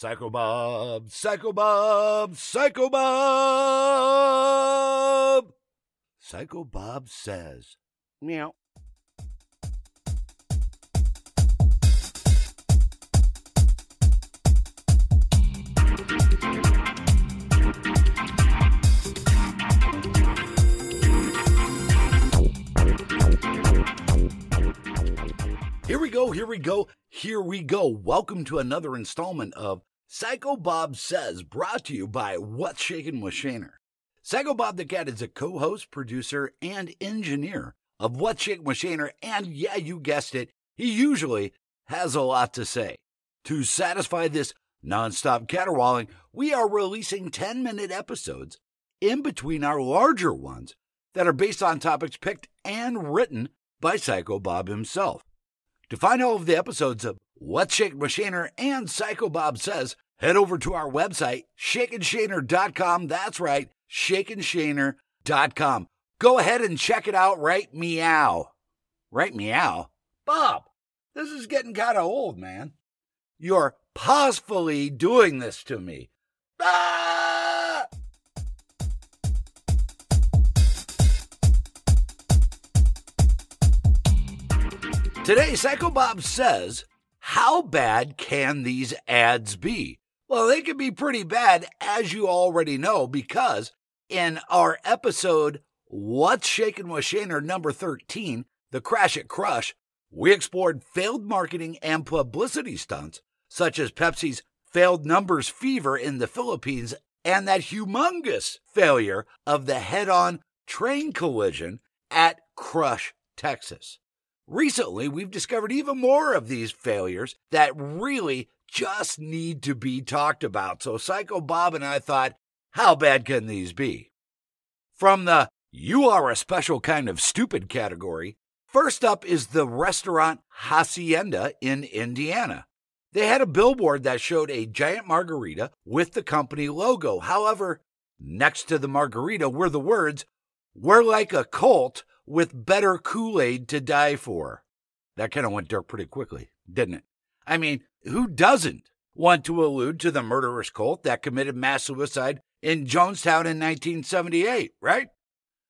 Psycho Bob, Psycho Bob, Psycho Bob. Psycho Bob says, meow. Here we go, here we go, here we go. Welcome to another installment of Psycho Bob Says, brought to you by What's Shaking with Shaner. Psycho Bob the Cat is a co host, producer, and engineer of What's Shaking with Shaner, and yeah, you guessed it, he usually has a lot to say. To satisfy this nonstop caterwauling, we are releasing 10 minute episodes in between our larger ones that are based on topics picked and written by Psycho Bob himself. To find all of the episodes of What's Shaking with Shaner and Psycho Bob Says, head over to our website, shakinshaner.com. That's right, shakinshaner.com. Go ahead and check it out right meow. Right meow? Bob, this is getting kind of old, man. You're pausefully doing this to me. Ah! Today, Psycho Bob says, How bad can these ads be? Well, they can be pretty bad, as you already know, because in our episode, What's Shaking with Shaner number 13, The Crash at Crush, we explored failed marketing and publicity stunts, such as Pepsi's failed numbers fever in the Philippines and that humongous failure of the head on train collision at Crush, Texas. Recently, we've discovered even more of these failures that really just need to be talked about. So, Psycho Bob and I thought, how bad can these be? From the you are a special kind of stupid category, first up is the restaurant Hacienda in Indiana. They had a billboard that showed a giant margarita with the company logo. However, next to the margarita were the words, We're like a cult with better Kool Aid to die for. That kind of went dark pretty quickly, didn't it? I mean, who doesn't want to allude to the murderous cult that committed mass suicide in Jonestown in 1978, right?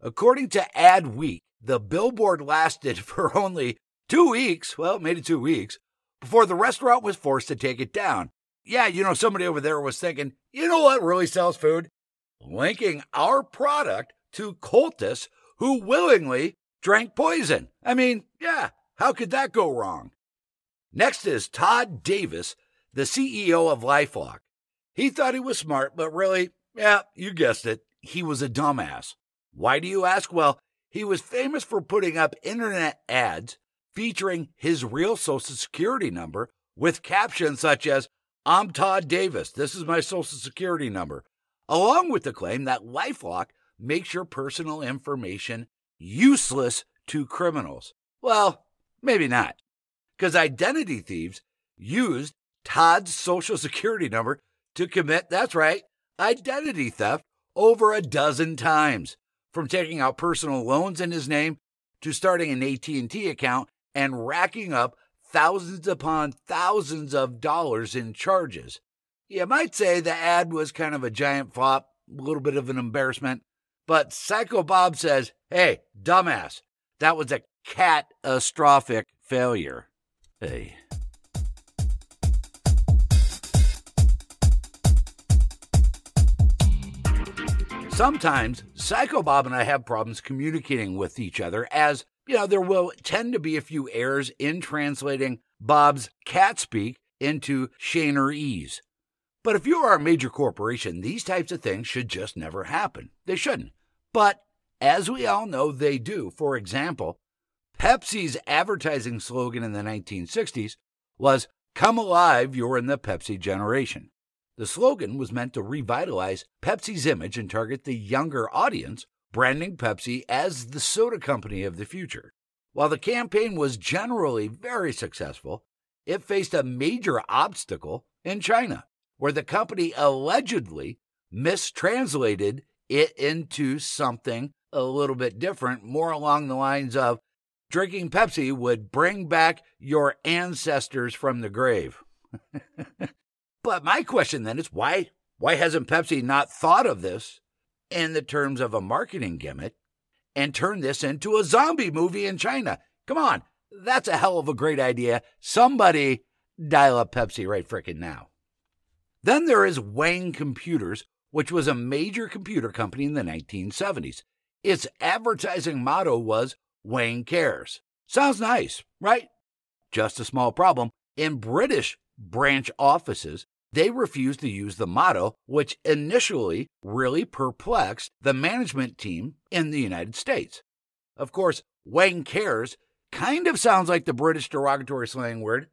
According to Adweek, the billboard lasted for only two weeks, well, maybe two weeks, before the restaurant was forced to take it down. Yeah, you know, somebody over there was thinking, you know what really sells food? Linking our product to cultists who willingly drank poison. I mean, yeah, how could that go wrong? Next is Todd Davis, the CEO of Lifelock. He thought he was smart, but really, yeah, you guessed it, he was a dumbass. Why do you ask? Well, he was famous for putting up internet ads featuring his real social security number with captions such as, I'm Todd Davis, this is my social security number, along with the claim that Lifelock makes your personal information useless to criminals. Well, maybe not, because identity thieves used Todd's social security number to commit, that's right, identity theft over a dozen times, from taking out personal loans in his name to starting an AT&T account and racking up thousands upon thousands of dollars in charges. You might say the ad was kind of a giant flop, a little bit of an embarrassment, but Psycho Bob says, hey, dumbass, that was a catastrophic failure. Hey. Sometimes Psycho Bob and I have problems communicating with each other as, you know, there will tend to be a few errors in translating Bob's cat speak into Shanerese. But if you are a major corporation, these types of things should just never happen. They shouldn't. But as we all know, they do. For example, Pepsi's advertising slogan in the 1960s was Come alive, you're in the Pepsi generation. The slogan was meant to revitalize Pepsi's image and target the younger audience, branding Pepsi as the soda company of the future. While the campaign was generally very successful, it faced a major obstacle in China, where the company allegedly mistranslated it into something a little bit different, more along the lines of drinking Pepsi would bring back your ancestors from the grave. But my question then is why why hasn't Pepsi not thought of this in the terms of a marketing gimmick and turned this into a zombie movie in China? Come on, that's a hell of a great idea. Somebody dial up Pepsi right frickin' now. Then there is Wang Computers, which was a major computer company in the 1970s. Its advertising motto was Wang Cares. Sounds nice, right? Just a small problem. In British branch offices, they refused to use the motto, which initially really perplexed the management team in the United States. Of course, Wang Cares kind of sounds like the British derogatory slang word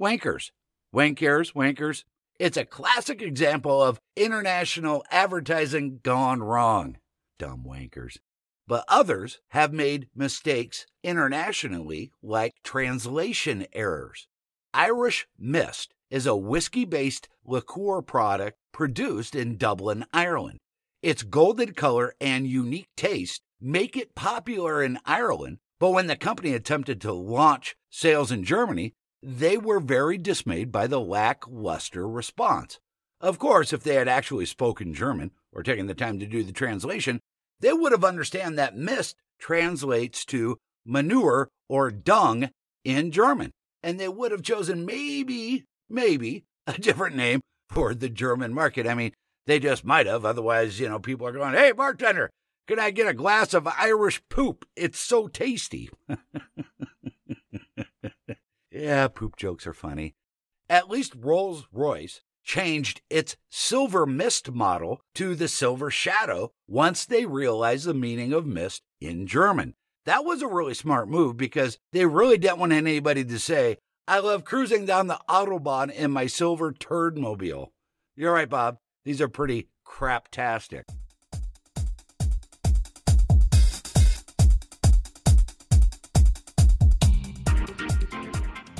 wankers. Wankers, wankers. It's a classic example of international advertising gone wrong. Dumb wankers. But others have made mistakes internationally, like translation errors. Irish Mist is a whiskey based liqueur product produced in Dublin, Ireland. Its golden color and unique taste make it popular in Ireland, but when the company attempted to launch sales in Germany, they were very dismayed by the lackluster response. Of course, if they had actually spoken German or taken the time to do the translation, they would have understood that mist translates to manure or dung in German, and they would have chosen maybe, maybe a different name for the German market. I mean, they just might have. Otherwise, you know, people are going, hey, bartender, can I get a glass of Irish poop? It's so tasty. yeah, poop jokes are funny. At least Rolls Royce changed its silver mist model to the silver shadow once they realized the meaning of mist in German. That was a really smart move because they really didn't want anybody to say, I love cruising down the Autobahn in my silver turd mobile. You're right, Bob. These are pretty craptastic.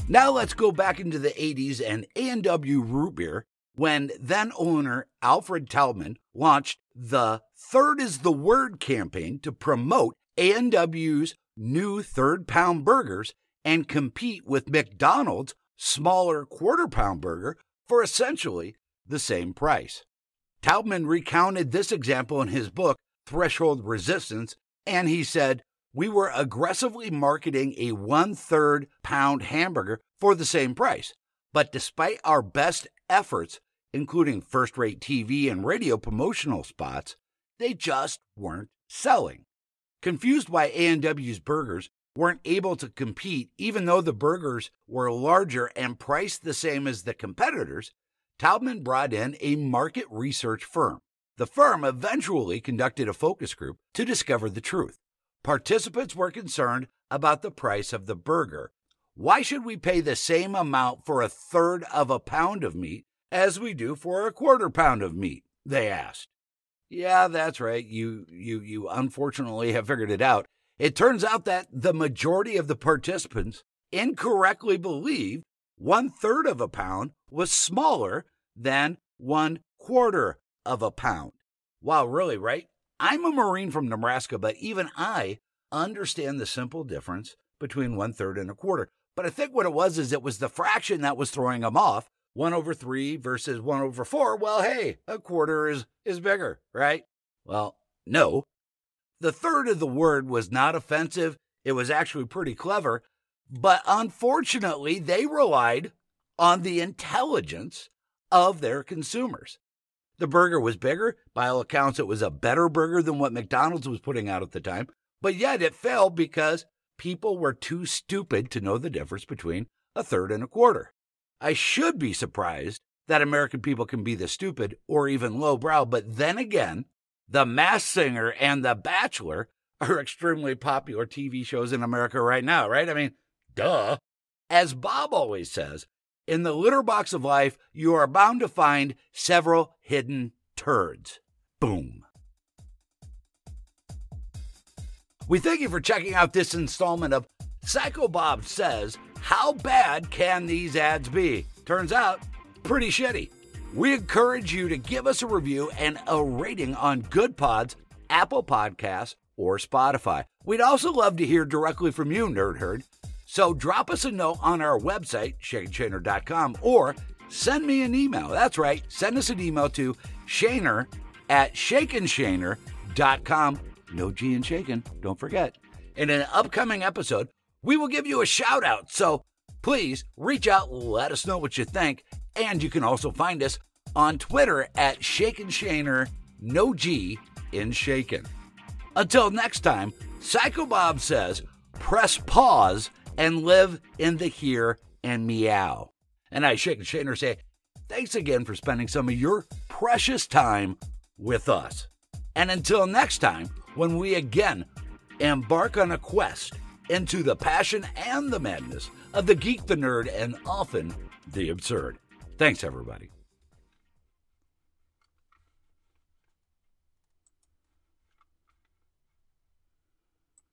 Now let's go back into the 80s and A&W root beer when then owner Alfred Taubman launched the Third is the Word campaign to promote A&W's new third pound burgers and compete with McDonald's smaller quarter pound burger for essentially the same price. Taubman recounted this example in his book, Threshold Resistance, and he said, we were aggressively marketing a one third pound hamburger for the same price. But despite our best efforts, including first rate TV and radio promotional spots, they just weren't selling. Confused why A&W's burgers weren't able to compete even though the burgers were larger and priced the same as the competitors, Taubman brought in a market research firm. The firm eventually conducted a focus group to discover the truth. Participants were concerned about the price of the burger. Why should we pay the same amount for a third of a pound of meat as we do for a quarter pound of meat? They asked. Yeah, that's right. You you you unfortunately have figured it out. It turns out that the majority of the participants incorrectly believed one third of a pound was smaller than one quarter of a pound. Wow, really, right? I'm a Marine from Nebraska, but even I understand the simple difference between one third and a quarter. But I think what it was is it was the fraction that was throwing them off. One over three versus one over four. Well, hey, a quarter is, is bigger, right? Well, no. The third of the word was not offensive. It was actually pretty clever. But unfortunately, they relied on the intelligence of their consumers. The burger was bigger. By all accounts, it was a better burger than what McDonald's was putting out at the time. But yet it failed because people were too stupid to know the difference between a third and a quarter. I should be surprised that American people can be this stupid or even lowbrow, but then again, The Masked Singer and The Bachelor are extremely popular TV shows in America right now, right? I mean, duh. As Bob always says, in the litter box of life, you are bound to find several hidden turds. Boom. We thank you for checking out this installment of Psycho Bob Says, How Bad Can These Ads Be? Turns out, pretty shitty. We encourage you to give us a review and a rating on Good Pods, Apple Podcasts, or Spotify. We'd also love to hear directly from you, Nerd Herd. So drop us a note on our website, shakinshaner.com, or send me an email. That's right, send us an email to Shaner at shakinshaner.com. No G in shaken, don't forget. In an upcoming episode, we will give you a shout out. So please reach out, let us know what you think. And you can also find us on Twitter at Shaken Shaner, no G in shaken. Until next time, Psycho Bob says, press pause and live in the here and meow. And I, Shake Shaken Shaner, say, thanks again for spending some of your precious time with us. And until next time, when we again embark on a quest into the passion and the madness of the geek, the nerd, and often the absurd. Thanks, everybody.